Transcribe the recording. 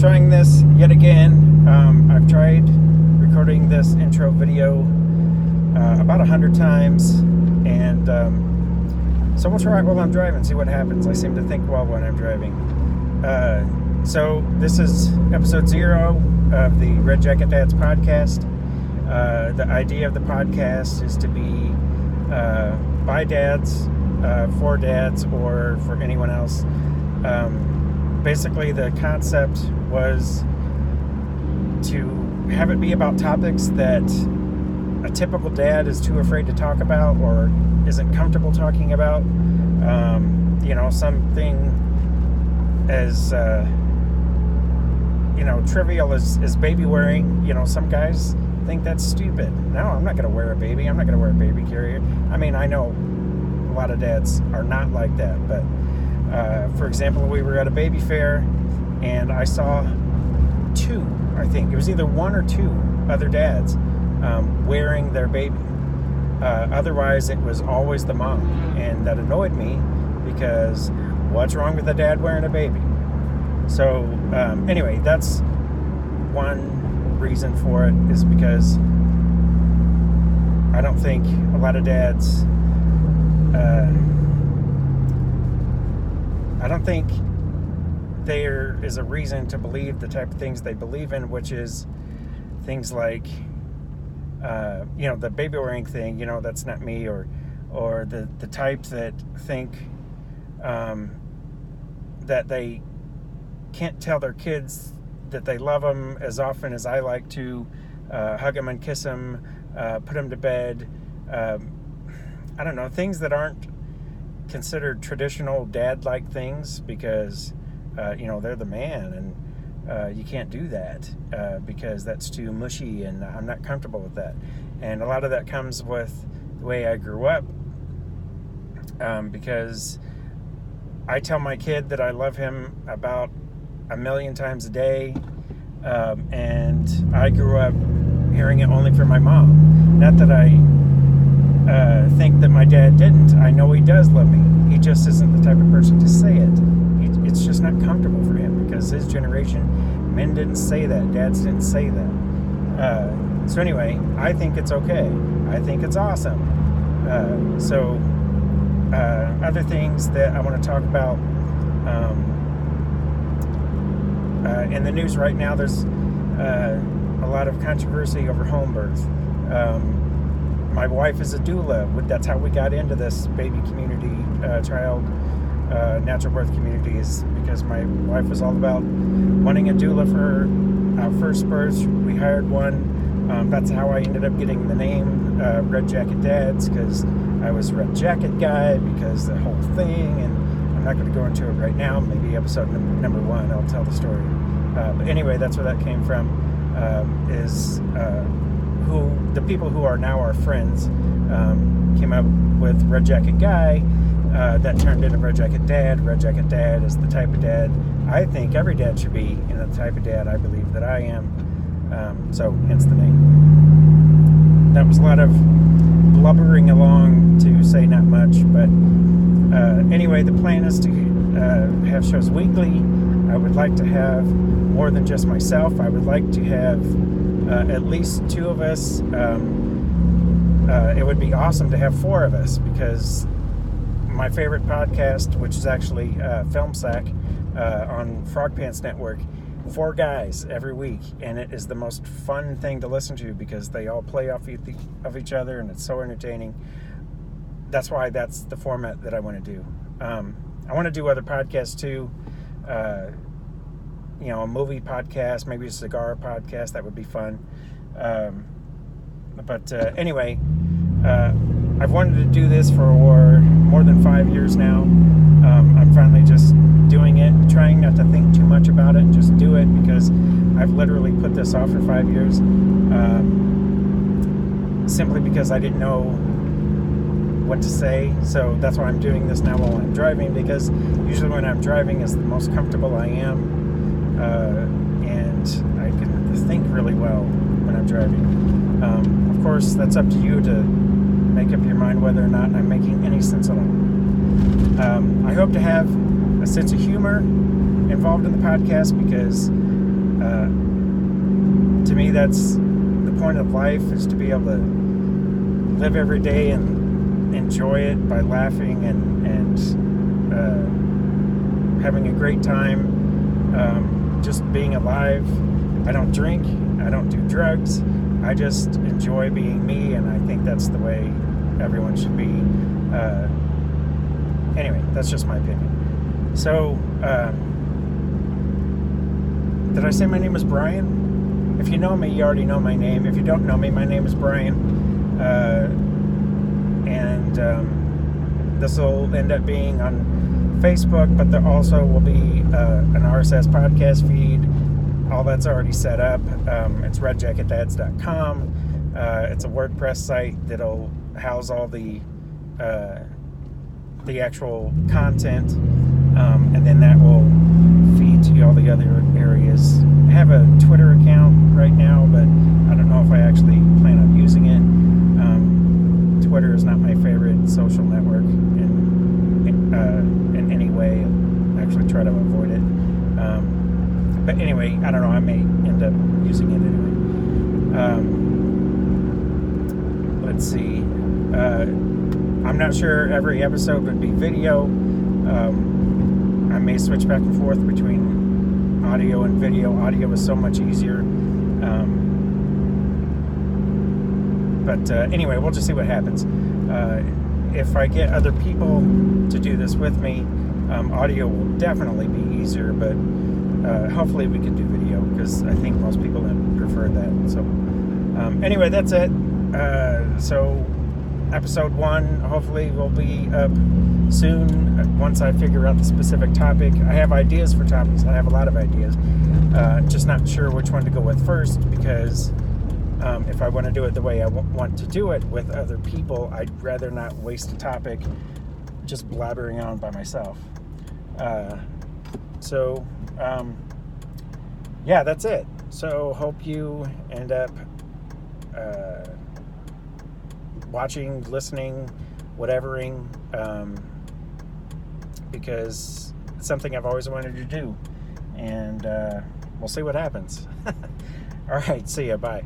trying this yet again. Um, I've tried recording this intro video uh, about a hundred times, and um, so we'll try it while I'm driving, see what happens. I seem to think well when I'm driving. Uh, so this is episode zero of the Red Jacket Dads podcast. Uh, the idea of the podcast is to be uh, by dads, uh, for dads, or for anyone else. Um, basically, the concept was to have it be about topics that a typical dad is too afraid to talk about or isn't comfortable talking about. Um, you know, something as uh, you know trivial as, as baby wearing. You know, some guys think that's stupid. No, I'm not going to wear a baby. I'm not going to wear a baby carrier. I mean, I know a lot of dads are not like that, but uh, for example, we were at a baby fair and I saw two, I think it was either one or two other dads um, wearing their baby. Uh, otherwise, it was always the mom, and that annoyed me because what's wrong with a dad wearing a baby? So, um, anyway, that's one reason for it is because I don't think a lot of dads. Uh, I don't think there is a reason to believe the type of things they believe in, which is things like, uh, you know, the baby wearing thing. You know, that's not me, or or the the type that think um, that they can't tell their kids that they love them as often as I like to, uh, hug them and kiss them, uh, put them to bed. Um, I don't know things that aren't considered traditional dad-like things because uh, you know they're the man and uh, you can't do that uh, because that's too mushy and I'm not comfortable with that. And a lot of that comes with the way I grew up um, because I tell my kid that I love him about a million times a day, um, and I grew up hearing it only from my mom. Not that I uh, think that my dad didn't. I know he does love me. He just isn't the type of person to say it. It's just not comfortable for him because his generation, men didn't say that, dads didn't say that. Uh, so anyway, I think it's okay. I think it's awesome. Uh, so uh, other things that I want to talk about. Um, uh, in the news right now, there's uh, a lot of controversy over home birth. Um, my wife is a doula. That's how we got into this baby community, uh, child uh, natural birth community, is because my wife was all about wanting a doula for our first birth. We hired one. Um, that's how I ended up getting the name uh, Red Jacket Dads because I was Red Jacket guy because the whole thing and I'm not going to go into it right now. Maybe episode number, number one, I'll tell the story. Uh, but anyway, that's where that came from. Um, is uh, who the people who are now our friends um, came up with Red Jacket Guy. Uh, that turned into Red Jacket Dad. Red Jacket Dad is the type of dad I think every dad should be, and the type of dad I believe that I am. Um, so, hence the name. That was a lot of blubbering along to say not much, but uh, anyway, the plan is to uh, have shows weekly. I would like to have more than just myself. I would like to have uh, at least two of us. Um, uh, it would be awesome to have four of us because my favorite podcast, which is actually uh, Film Sack uh, on Frog Pants Network, four guys every week, and it is the most fun thing to listen to because they all play off of each other, and it's so entertaining that's why that's the format that I want to do. Um, I want to do other podcasts too. You know, a movie podcast, maybe a cigar podcast. That would be fun. Um, but uh, anyway, uh, I've wanted to do this for more than five years now. Um, I'm finally just doing it, trying not to think too much about it and just do it because I've literally put this off for five years. Um, simply because I didn't know what to say. So that's why I'm doing this now while I'm driving because usually when I'm driving is the most comfortable I am, uh, and I can think really well when I'm driving. Um, of course, that's up to you to make up your mind whether or not I'm making any sense at all. Um, I hope to have a sense of humor involved in the podcast because Uh, to me, that's the point of life is to be able to live every day and enjoy it by laughing and and uh, having a great time, um, just being alive. I don't drink. I don't do drugs. I just enjoy being me, and I think that's the way everyone should be. Uh, anyway, that's just my opinion. So, uh, did I say my name is Brian? If you know me, you already know my name. If you don't know me, my name is Brian. Uh, and um, this will end up being on Facebook, but there also will be uh, an RSS podcast feed all that's already set up. Um, it's redjacketdads.com. Uh, it's a WordPress site that'll house all the uh, the actual content, um, and then that will feed to all the other areas. I have a Twitter account right now, but I don't know if I actually plan on using it. Um, Twitter is not my favorite social network in uh, in any way. I actually try to avoid it. Um, but anyway, I don't know. I may end up using it anyway. Um, let's see. Uh, I'm not sure every episode would be video. Um, I may switch back and forth between audio and video. Audio is so much easier. Um, but uh, anyway, we'll just see what happens. Uh, if I get other people to do this with me, um, audio will definitely be easier, but uh, hopefully we can do video because I think most people prefer that. So um, anyway, that's it. Uh, so episode one hopefully will be up soon uh, once I figure out the specific topic. I have ideas for topics. I have a lot of ideas. Uh, just not sure which one to go with first because um, if I want to do it the way I w- want to do it with other people, I'd rather not waste a topic just blabbering on by myself. Uh, so um, yeah, that's it. So hope you end up uh, watching, listening, whatevering, um, because it's something I've always wanted to do, and uh, we'll see what happens. All right, see ya. Bye.